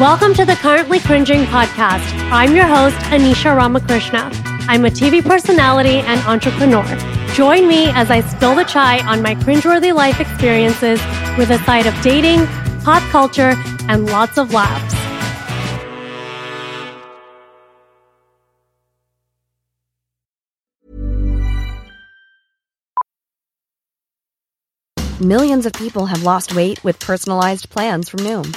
Welcome to the Currently Cringing podcast. I'm your host, Anisha Ramakrishna. I'm a TV personality and entrepreneur. Join me as I spill the chai on my cringeworthy life experiences with a side of dating, pop culture, and lots of laughs. Millions of people have lost weight with personalized plans from Noom,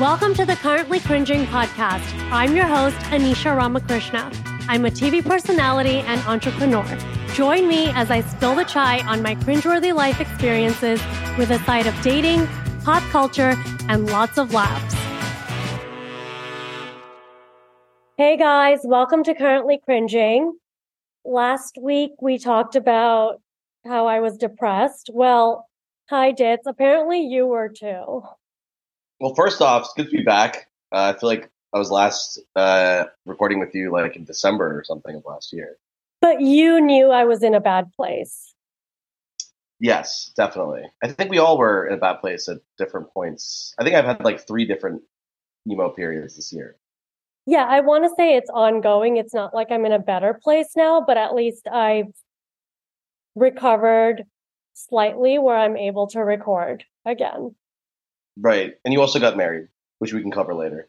Welcome to the Currently Cringing podcast. I'm your host, Anisha Ramakrishna. I'm a TV personality and entrepreneur. Join me as I spill the chai on my cringeworthy life experiences with a side of dating, pop culture, and lots of laughs. Hey guys, welcome to Currently Cringing. Last week we talked about how I was depressed. Well, hi Ditz. Apparently you were too. Well, first off, it's good to be back. Uh, I feel like I was last uh, recording with you like in December or something of last year. But you knew I was in a bad place. Yes, definitely. I think we all were in a bad place at different points. I think I've had like three different emo periods this year. Yeah, I want to say it's ongoing. It's not like I'm in a better place now, but at least I've recovered slightly where I'm able to record again. Right. And you also got married, which we can cover later.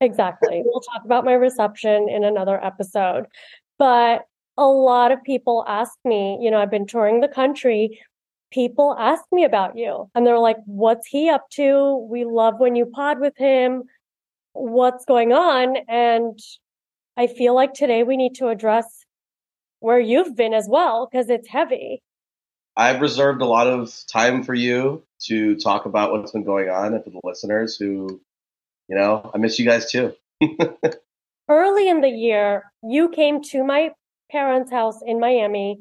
Exactly. we'll talk about my reception in another episode. But a lot of people ask me, you know, I've been touring the country. People ask me about you and they're like, what's he up to? We love when you pod with him. What's going on? And I feel like today we need to address where you've been as well because it's heavy. I've reserved a lot of time for you to talk about what's been going on and for the listeners who, you know, I miss you guys too. Early in the year, you came to my parents' house in Miami.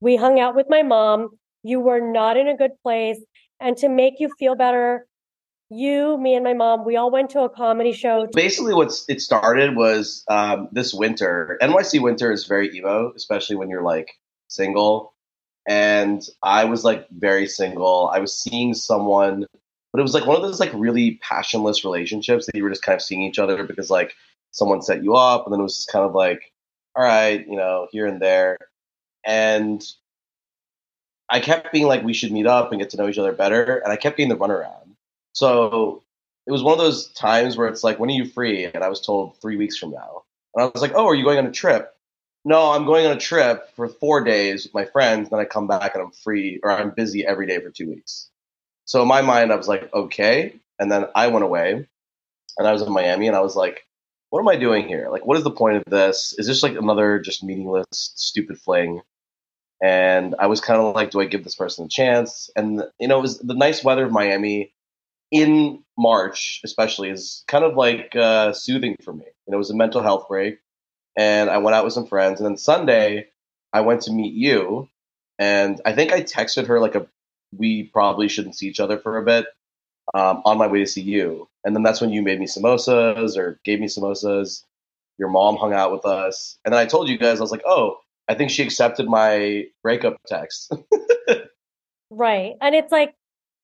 We hung out with my mom. You were not in a good place. And to make you feel better, you, me, and my mom, we all went to a comedy show. Basically, what it started was um, this winter. NYC winter is very emo, especially when you're like single. And I was like very single. I was seeing someone, but it was like one of those like really passionless relationships that you were just kind of seeing each other because like someone set you up, and then it was just kind of like, all right, you know, here and there. And I kept being like, we should meet up and get to know each other better. And I kept getting the runaround. So it was one of those times where it's like, when are you free? And I was told three weeks from now. And I was like, oh, are you going on a trip? No, I'm going on a trip for four days with my friends. Then I come back and I'm free or I'm busy every day for two weeks. So in my mind, I was like, okay. And then I went away and I was in Miami and I was like, what am I doing here? Like, what is the point of this? Is this like another just meaningless, stupid fling? And I was kind of like, do I give this person a chance? And, you know, it was the nice weather of Miami in March, especially, is kind of like uh, soothing for me. You know, it was a mental health break, and I went out with some friends. And then Sunday, I went to meet you, and I think I texted her like a we probably shouldn't see each other for a bit. um, on my way to see you. And then that's when you made me samosas or gave me samosas. Your mom hung out with us. And then I told you guys, I was like, oh, I think she accepted my breakup text. Right. And it's like,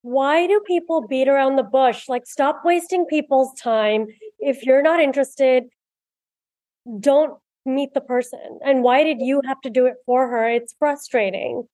why do people beat around the bush? Like, stop wasting people's time. If you're not interested, don't meet the person. And why did you have to do it for her? It's frustrating.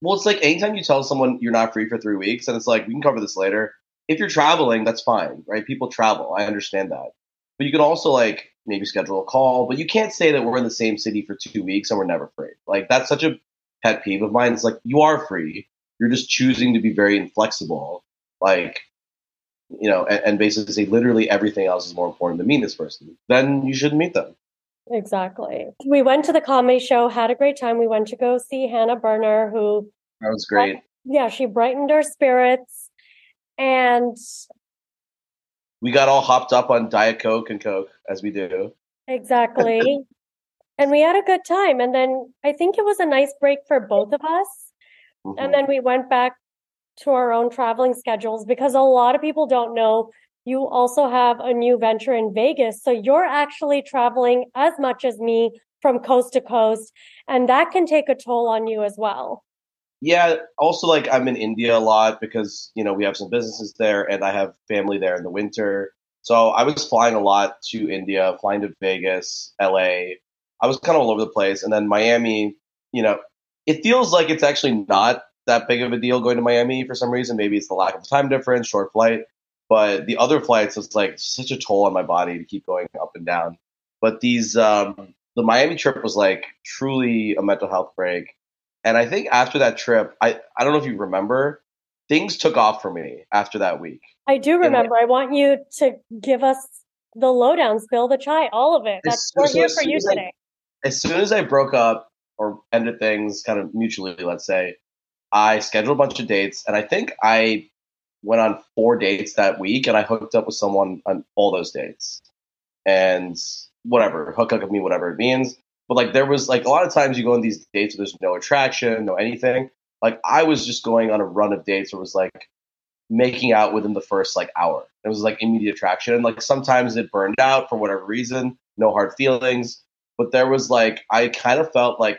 well, it's like anytime you tell someone you're not free for three weeks, and it's like, we can cover this later. If you're traveling, that's fine, right? People travel. I understand that. But you can also like maybe schedule a call, but you can't say that we're in the same city for two weeks and we're never free. Like that's such a pet peeve of mine. It's like you are free. You're just choosing to be very inflexible. Like, you know, and, and basically say literally everything else is more important than meet this person. Then you shouldn't meet them. Exactly. We went to the comedy show, had a great time. We went to go see Hannah Berner, who, That was great. yeah, she brightened our spirits. And We got all hopped up on Diet Coke and Coke as we do. exactly. and we had a good time. And then I think it was a nice break for both of us. Mhm. And then we went back to our own traveling schedules because a lot of people don't know you also have a new venture in Vegas. So you're actually traveling as much as me from coast to coast. And that can take a toll on you as well. Yeah. Also, like I'm in India a lot because you know we have some businesses there, and I have family there in the winter. So I was flying a lot to India, flying to Vegas, LA. I was kind of all over the place, and then Miami. You know, it feels like it's actually not that big of a deal going to Miami for some reason. Maybe it's the lack of time difference, short flight. But the other flights, it's like such a toll on my body to keep going up and down. But these, um, the Miami trip was like truly a mental health break. And I think after that trip, I, I don't know if you remember, things took off for me after that week. I do remember. I want you to give us the lowdown, spill the chai, all of it. That's we're here for you as I- today. As soon as I broke up or ended things kind of mutually, let's say, I scheduled a bunch of dates. And I think I went on four dates that week and I hooked up with someone on all those dates. And whatever, hook up with me, whatever it means. But like there was like a lot of times you go on these dates where there's no attraction, no anything. Like I was just going on a run of dates where it was like making out within the first like hour. It was like immediate attraction. And like sometimes it burned out for whatever reason, no hard feelings. But there was like I kind of felt like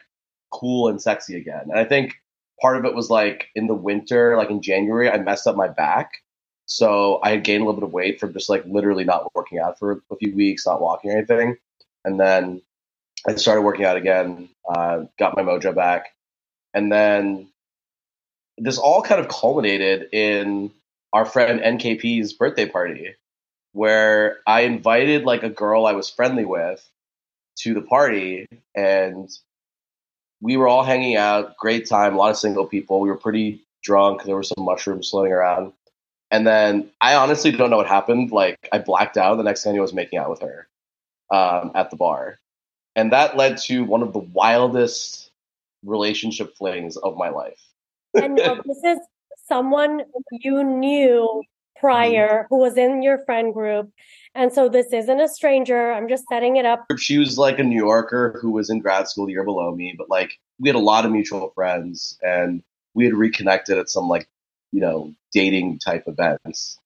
cool and sexy again. And I think part of it was like in the winter, like in January, I messed up my back. So I had gained a little bit of weight from just like literally not working out for a few weeks, not walking or anything. And then I started working out again, uh, got my mojo back. And then this all kind of culminated in our friend NKP's birthday party, where I invited like a girl I was friendly with to the party. And we were all hanging out, great time, a lot of single people. We were pretty drunk. There were some mushrooms floating around. And then I honestly don't know what happened. Like I blacked out. The next thing I was making out with her um, at the bar, and that led to one of the wildest relationship flings of my life. And this is someone you knew prior mm-hmm. who was in your friend group. And so this isn't a stranger. I'm just setting it up. She was like a New Yorker who was in grad school the year below me, but like we had a lot of mutual friends, and we had reconnected at some like you know dating type events,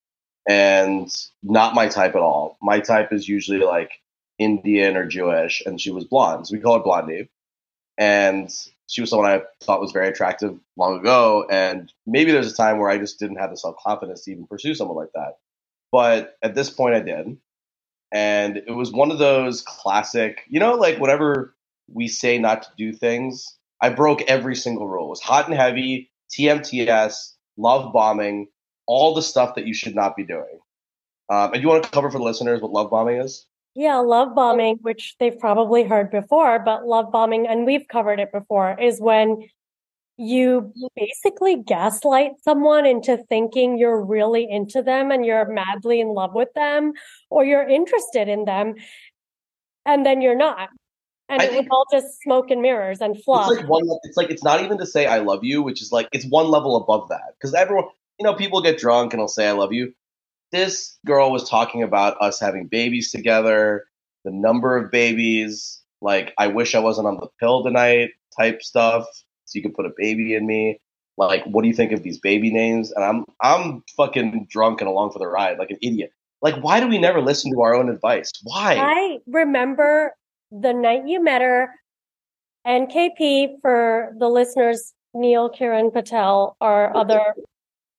and not my type at all. My type is usually like Indian or Jewish, and she was blonde. So we call her Blondie. And she was someone I thought was very attractive long ago. And maybe there's a time where I just didn't have the self confidence to even pursue someone like that. But at this point, I did. And it was one of those classic, you know, like whenever we say not to do things, I broke every single rule. It was hot and heavy, TMTS, love bombing, all the stuff that you should not be doing. Um, and you want to cover for the listeners what love bombing is? Yeah, love bombing, which they've probably heard before, but love bombing, and we've covered it before, is when you basically gaslight someone into thinking you're really into them and you're madly in love with them or you're interested in them, and then you're not. And I it was all just smoke and mirrors and fluff. It's like one. It's like it's not even to say I love you, which is like it's one level above that. Because everyone, you know, people get drunk and they'll say I love you. This girl was talking about us having babies together, the number of babies. Like I wish I wasn't on the pill tonight, type stuff. So you could put a baby in me. Like, what do you think of these baby names? And I'm I'm fucking drunk and along for the ride, like an idiot. Like, why do we never listen to our own advice? Why? I remember the night you met her, NKP for the listeners, Neil Kiran Patel, our other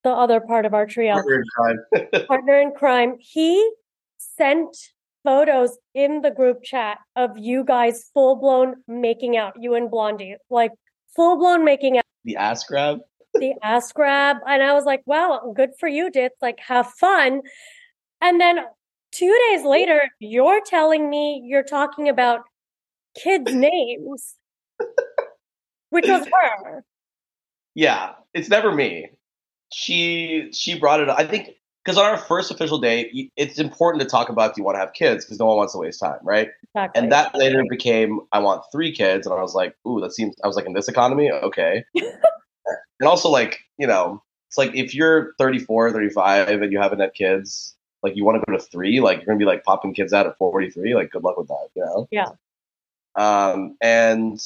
the other part of our trio. Partner in crime. partner in crime. He sent photos in the group chat of you guys full blown making out, you and Blondie, like full blown making out, the ass grab. the ass grab. And I was like, wow, good for you, Ditz. Like, have fun. And then two days later, you're telling me you're talking about kids' names, which was her. Yeah, it's never me. She she brought it. up. I think because on our first official date, y- it's important to talk about if you want to have kids because no one wants to waste time, right? Exactly. And that later became I want three kids, and I was like, ooh, that seems. I was like, in this economy, okay. and also, like, you know, it's like if you're 34, 35, and you haven't had kids, like you want to go to three, like you're gonna be like popping kids out at 43. Like, good luck with that, you know? Yeah. Um, and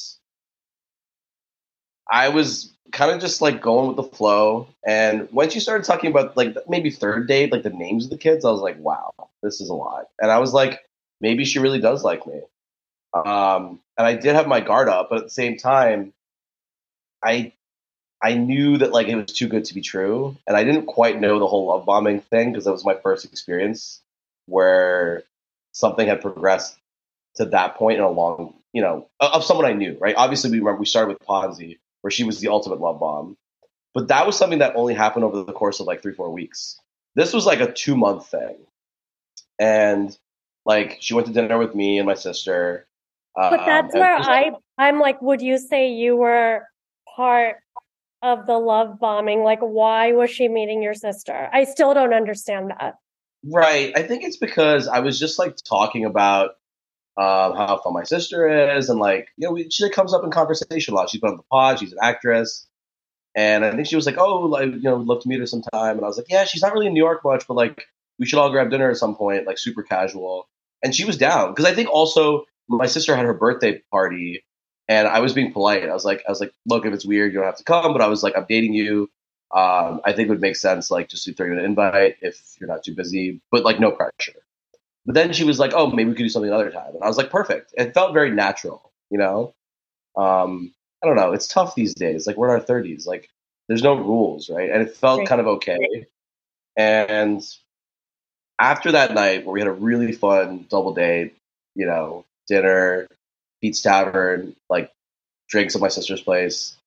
I was kind of just like going with the flow. And when she started talking about like maybe third date, like the names of the kids, I was like, wow, this is a lot. And I was like, maybe she really does like me. Um, and I did have my guard up, but at the same time, I I knew that like it was too good to be true, and I didn't quite know the whole love bombing thing because that was my first experience where something had progressed to that point in a long, you know, of of someone I knew. Right? Obviously, we remember we started with Ponzi, where she was the ultimate love bomb, but that was something that only happened over the course of like three four weeks. This was like a two month thing, and like she went to dinner with me and my sister. But um, that's where I I'm like, would you say you were part of the love bombing? Like, why was she meeting your sister? I still don't understand that. Right. I think it's because I was just like talking about um, how fun my sister is, and like you know, we, she comes up in conversation a lot. She's been on the pod. She's an actress, and I think she was like, "Oh, like you know, love to meet her sometime." And I was like, "Yeah, she's not really in New York much, but like we should all grab dinner at some point, like super casual." And she was down because I think also my sister had her birthday party, and I was being polite. I was like, I was like, "Look, if it's weird, you don't have to come." But I was like, "I'm dating you." Um, I think it would make sense, like, just to throw you an invite if you're not too busy, but like, no pressure. But then she was like, "Oh, maybe we could do something another time," and I was like, "Perfect." It felt very natural, you know. Um, I don't know. It's tough these days. Like we're in our thirties. Like there's no rules, right? And it felt Right. kind of okay. And after that night, where we had a really fun double date, you know, dinner, Pete's Tavern, like drinks at my sister's place,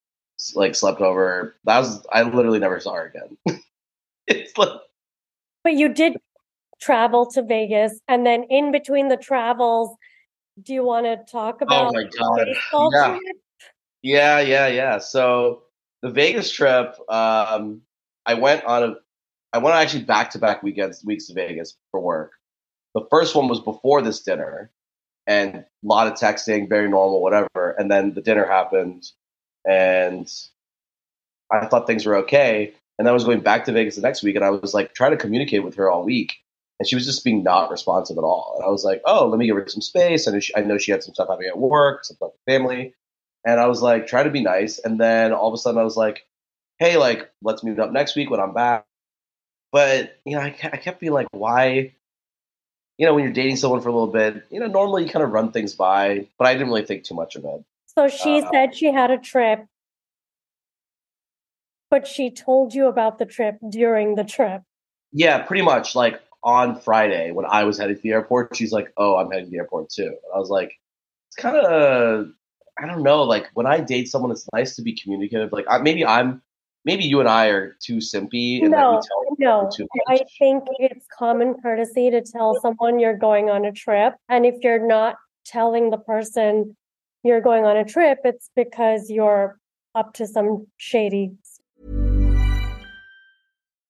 like slept over. That was I literally never saw her again. it's like But you did travel to Vegas, and then in between the travels, do you want to talk about oh my god, yeah. trip? Yeah, yeah, yeah. So the Vegas trip, um, I went on a, I went on actually back to back weekends, weeks to Vegas for work. The first one was before this dinner, and a lot of texting, very normal, whatever. And then the dinner happened, and I thought things were okay. And then I was going back to Vegas the next week, and I was like trying to communicate with her all week, and she was just being not responsive at all. And I was like, oh, let me give her some space. I know she, I know she had some stuff happening at work, some stuff with family and I was like trying to be nice, and then all of a sudden I was like, "Hey, like let's meet up next week when I'm back." But you know, I, I kept being like, "Why?" You know, when you're dating someone for a little bit, you know, normally you kind of run things by, but I didn't really think too much of it. So she Uh, said she had a trip, but she told you about the trip during the trip. Yeah, pretty much. Like on Friday when I was headed to the airport, she's like, "Oh, I'm heading to the airport too." And I was like, "It's kind of, I don't know. Like when I date someone, it's nice to be communicative. Like I, maybe I'm, maybe you and I are too simpy, and No, tell no. I think it's common courtesy to tell someone you're going on a trip. And if you're not telling the person you're going on a trip, it's because you're up to some shady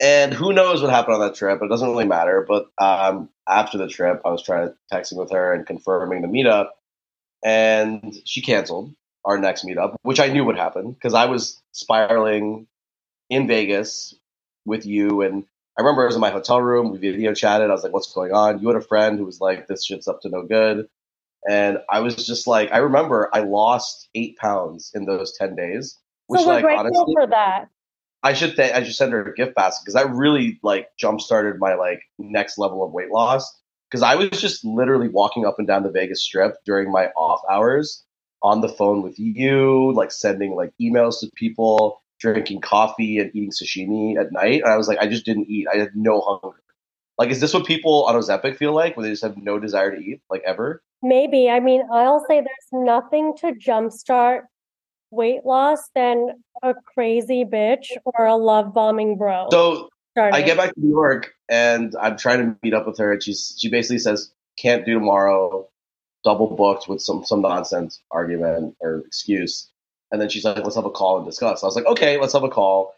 And who knows what happened on that trip? It doesn't really matter. But um, after the trip, I was trying to texting with her and confirming the meetup, and she canceled our next meetup, which I knew would happen because I was spiraling in Vegas with you. And I remember I was in my hotel room. We video chatted. I was like, "What's going on?" You had a friend who was like, "This shit's up to no good," and I was just like, I remember I lost eight pounds in those ten days. Which, so we're like, grateful honestly, for that. I should th- I should send her a gift basket because that really like jump started my like next level of weight loss because I was just literally walking up and down the Vegas Strip during my off hours on the phone with you, like sending like emails to people, drinking coffee and eating sashimi at night. And I was like, I just didn't eat. I had no hunger. Like, is this what people on Ozempic feel like, where they just have no desire to eat, like ever? Maybe. I mean, I'll say there's nothing to jumpstart weight loss than a crazy bitch or a love bombing bro. So I get back to New York and I'm trying to meet up with her, and she's she basically says can't do tomorrow, double booked with some some nonsense argument or excuse, and then she's like, let's have a call and discuss. I was like, okay, let's have a call.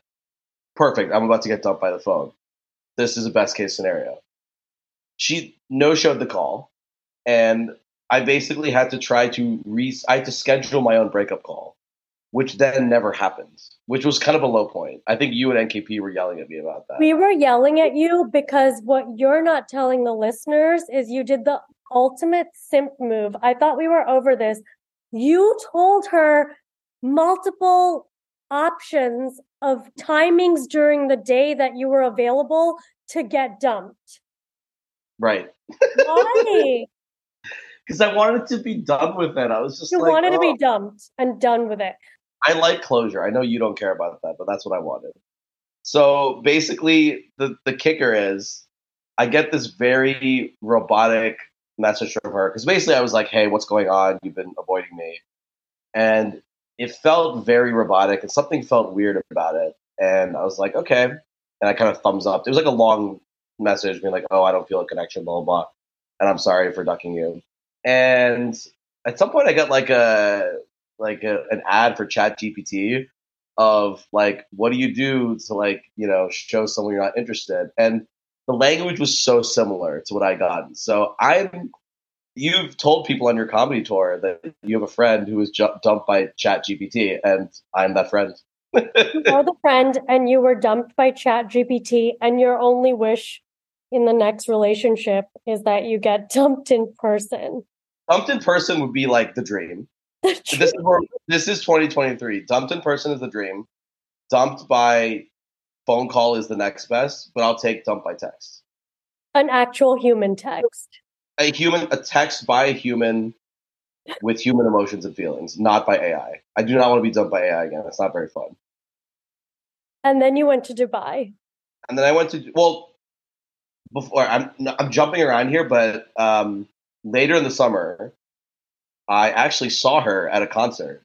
Perfect. I'm about to get dumped by the phone. This is a best case scenario. She no showed the call, and I basically had to try to re. I had to schedule my own breakup call, which then never happens, which was kind of a low point. I think you and NKP were yelling at me about that. We were yelling at you because what you're not telling the listeners is you did the ultimate simp move. I thought we were over this. You told her multiple options of timings during the day that you were available to get dumped. Right. Why? Because I wanted to be done with it. I was just you like, wanted to "Oh." be dumped and done with it. I like closure. I know you don't care about that, but that's what I wanted. So basically, the the kicker is, I get this very robotic message from her because basically I was like, "Hey, what's going on? You've been avoiding me," and it felt very robotic, and something felt weird about it. And I was like, "Okay," and I kind of thumbs up. It was like a long message being like, "Oh, I don't feel a connection," blah blah blah, and I'm sorry for ducking you. And at some point, I got like a like a, an ad for Chat GPT of like, what do you do to like, you know, show someone you're not interested? And the language was so similar to what I got. So I'm, you've told people on your comedy tour that you have a friend who was ju- dumped by Chat GPT, and I'm that friend. You're the friend and you were dumped by Chat GPT, and your only wish in the next relationship is that you get dumped in person. Dumped in person would be like the dream. This is where, this is 2023. Dumped in person is the dream. Dumped by phone call is the next best, but I'll take dumped by text. An actual human text. a human a text by a human with human emotions and feelings, not by AI. I do not want to be dumped by AI again. It's not very fun. And then you went to Dubai. And then I went to well before I'm I'm jumping around here, but um, later in the summer, I actually saw her at a concert.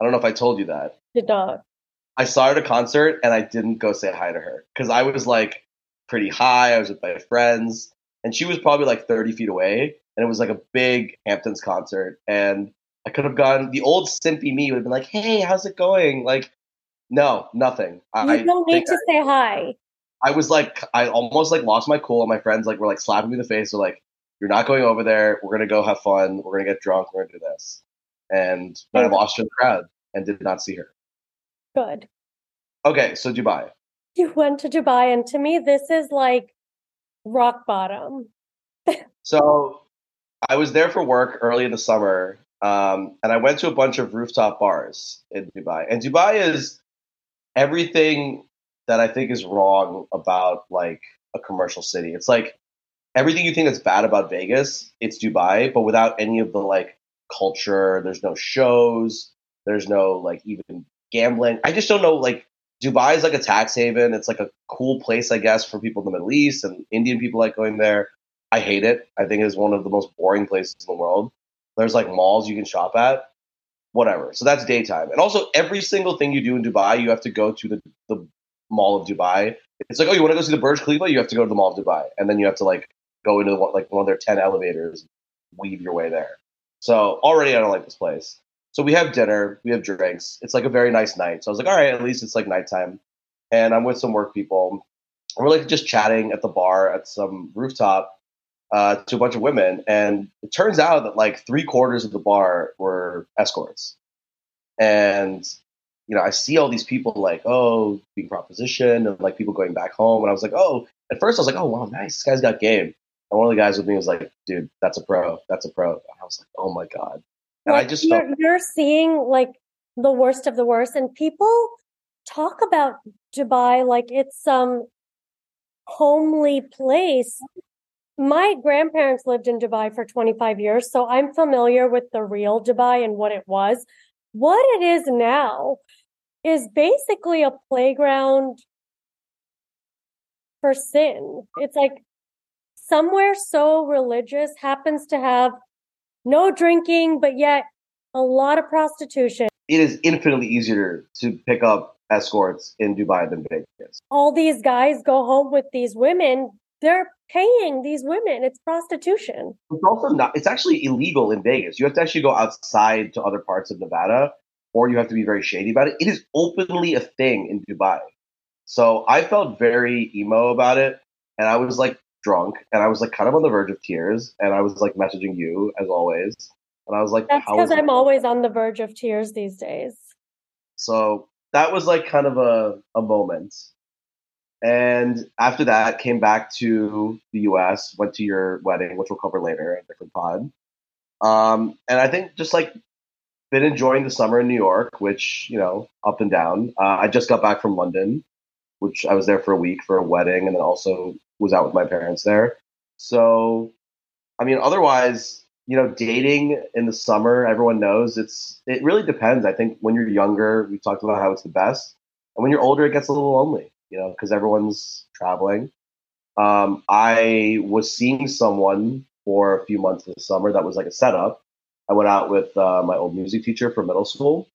I don't know if I told you that. Did not. I saw her at a concert and I didn't go say hi to her because I was like pretty high. I was with my friends, and she was probably like 30 feet away. And it was like a big Hamptons concert. And I could have gone, the old simpy me would have been like, hey, how's it going? Like, no, nothing. You I, don't need to say hi. I was like, I almost like lost my cool. And my friends like were like slapping me in the face. They're like, you're not going over there. We're going to go have fun. We're going to get drunk. We're going to do this. And then I lost her in the crowd and did not see her. Good. Okay, so Dubai. You went to Dubai, and to me, this is like rock bottom. So I was there for work early in the summer, um, and I went to a bunch of rooftop bars in Dubai. And Dubai is everything that I think is wrong about like a commercial city. It's like everything you think that's bad about Vegas, it's Dubai, but without any of the like culture. There's no shows. There's no like even gambling. I just don't know. Like Dubai is like a tax haven. It's like a cool place, I guess, for people in the Middle East and Indian people like going there. I hate it. I think it's one of the most boring places in the world. There's like malls you can shop at, whatever. So that's daytime. And also, every single thing you do in Dubai, you have to go to the, the Mall of Dubai. It's like, oh, you want to go see the Burj Khalifa? You have to go to the Mall of Dubai, and then you have to like go into like one of their ten elevators, weave your way there. So already, I don't like this place. So we have dinner, we have drinks. It's like a very nice night. So I was like, all right, at least it's like nighttime, and I'm with some work people. And we're like just chatting at the bar at some rooftop uh, to a bunch of women, and it turns out that like three quarters of the bar were escorts, and you know I see all these people like oh being propositioned and like people going back home, and I was like oh at first I was like oh wow nice this guy's got game, and one of the guys with me was like dude that's a pro that's a pro, and I was like oh my god, and Like, I just you're, felt you're seeing like the worst of the worst, and people talk about Dubai like it's some homely place. My grandparents lived in Dubai for 25 years, so I'm familiar with the real Dubai and what it was. What it is now is basically a playground for sin. It's like somewhere so religious happens to have no drinking, but yet a lot of prostitution. it is infinitely easier to pick up escorts in Dubai than Vegas. All these guys go home with these women. They're paying these women. It's prostitution. It's also not. It's actually illegal in Vegas. You have to actually go outside to other parts of Nevada, or you have to be very shady about it. It is openly a thing in Dubai. So I felt very emo about it, and I was like drunk, and I was like kind of on the verge of tears, and I was like messaging you as always, and I was like, That's because I'm it?" always on the verge of tears these days. So that was like kind of a, a moment. And after that, came back to the US, went to your wedding, which we'll cover later in a different pod. Um, and I think just like been enjoying the summer in New York, which, you know, up and down. Uh, I just got back from London, which I was there for a week for a wedding and then also was out with my parents there. So, I mean, otherwise, you know, dating in the summer, everyone knows it's it really depends. I think when you're younger, we talked about how it's the best, and when you're older, it gets a little lonely, you know, because everyone's traveling. Um, I was seeing someone for a few months the summer that was like a setup. I went out with uh, my old music teacher from middle school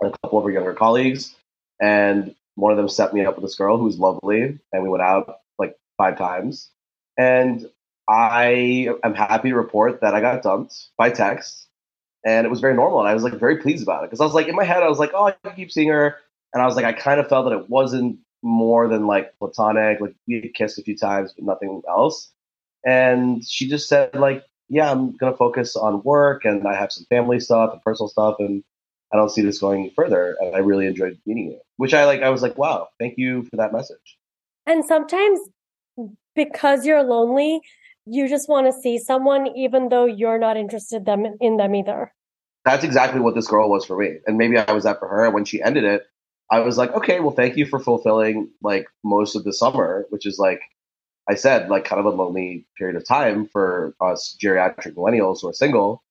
and a couple of her younger colleagues, and one of them set me up with this girl who was lovely, and we went out five times. And I am happy to report that I got dumped by text, and it was very normal. And I was like very pleased about it because I was like in my head, I was like, oh, I keep seeing her, and I was like, I kind of felt that it wasn't more than like platonic. Like we kissed a few times, but nothing else. And she just said like, yeah, I'm gonna focus on work, and I have some family stuff and personal stuff, and I don't see this going further. And I really enjoyed meeting you, which I like. I was like, wow, thank you for that message. And sometimes because you're lonely, you just want to see someone even though you're not interested them in them either. that's exactly what this girl was for me. And maybe I was that for her. When she ended it, I was like, okay, well, thank you for fulfilling like most of the summer, which is like I said, like kind of a lonely period of time for us geriatric millennials who are single.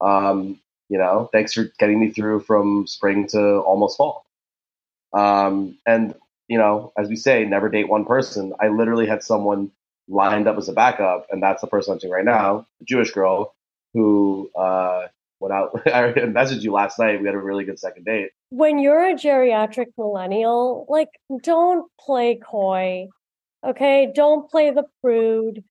Um, you know, thanks for getting me through from spring to almost fall. Um, and you know, as we say, never date one person. I literally had someone lined up as a backup, and that's the person I'm seeing right now, a Jewish girl who uh, went out. I messaged you last night. We had a really good second date. When you're a geriatric millennial, like don't play coy. Okay? Don't play the prude.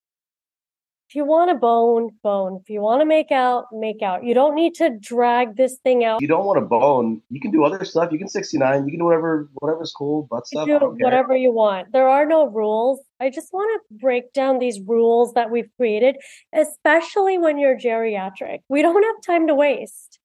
If you want to bone, bone. If you want to make out, make out. You don't need to drag this thing out. You don't want to bone. You can do other stuff. You can 69. You can do whatever, whatever's cool, butt stuff. do I don't whatever you want. There are no rules. I just want to break down these rules that we've created, especially when you're geriatric. We don't have time to waste.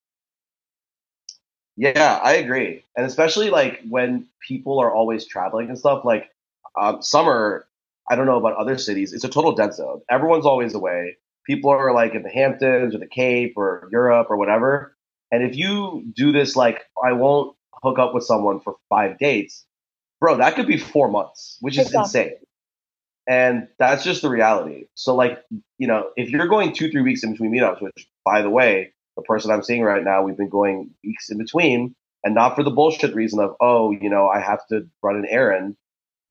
Yeah, I agree. And especially like when people are always traveling and stuff, like um, summer, I don't know about other cities, it's a total dead zone. Everyone's always away. People are like in the Hamptons or the Cape or Europe or whatever. And if you do this, like, I won't hook up with someone for five dates, bro, that could be four months, which is Exactly. insane. And that's just the reality. So, like, you know, if you're going two, three weeks in between meetups, which, by the way, the person I'm seeing right now, we've been going weeks in between, and not for the bullshit reason of, oh, you know, I have to run an errand.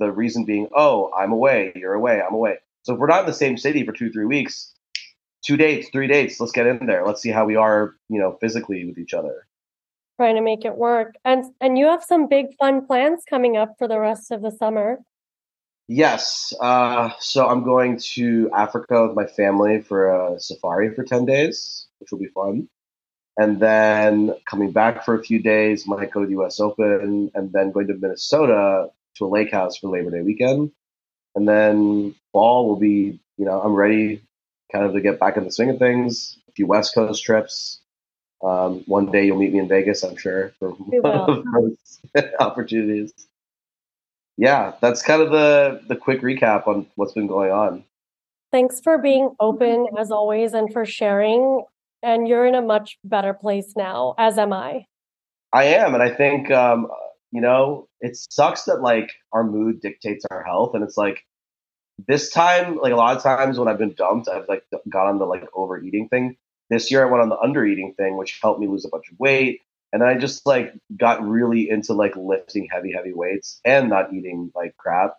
The reason being, oh, I'm away, you're away, I'm away. So if we're not in the same city for two, three weeks, two dates, three dates, let's get in there. Let's see how we are, you know, physically with each other. Trying to make it work. And and you have some big fun plans coming up for the rest of the summer. Yes. Uh, so I'm going to Africa with my family for a safari for 10 days, which will be fun. And then coming back for a few days, might go to the US Open, and then going to Minnesota to a lake house for Labor Day weekend. And then fall will be, you know, I'm ready kind of to get back in the swing of things. A few West Coast trips. Um, one day you'll meet me in Vegas, I'm sure, for one opportunities. Yeah, that's kind of the the quick recap on what's been going on. Thanks for being open as always and for sharing. And you're in a much better place now, as am I. I am, and I think um, you know it sucks that like our mood dictates our health, and it's like this time, like a lot of times when I've been dumped, I've like got on the like overeating thing. This year, I went on the undereating thing, which helped me lose a bunch of weight, and then I just like got really into like lifting heavy, heavy weights and not eating like crap.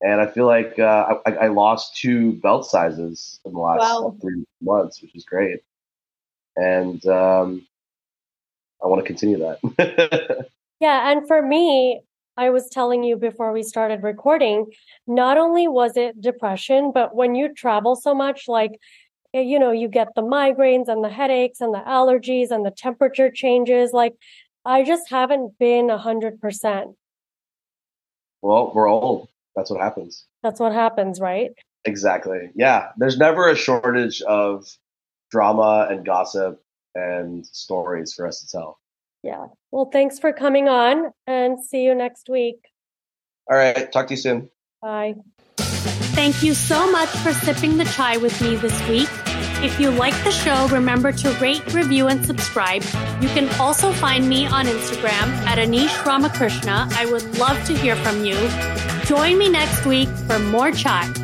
And I feel like uh, I, I lost two belt sizes in the last Wow. three months, which is great. And um, I want to continue that. Yeah, and for me, I was telling you before we started recording, not only was it depression, but when you travel so much, like, eh, you know, you get the migraines and the headaches and the allergies and the temperature changes. Like, I just haven't been a hundred percent. well, we're old. That's what happens. That's what happens, right? Exactly. Yeah. There's never a shortage of drama and gossip and stories for us to tell. Yeah. Well, thanks for coming on and see you next week. All right. Talk to you soon. Bye. Thank you so much for sipping the chai with me this week. If you like the show, remember to rate, review, and subscribe. You can also find me on Instagram at Anisha Ramakrishna. I would love to hear from you. Join me next week for more chai.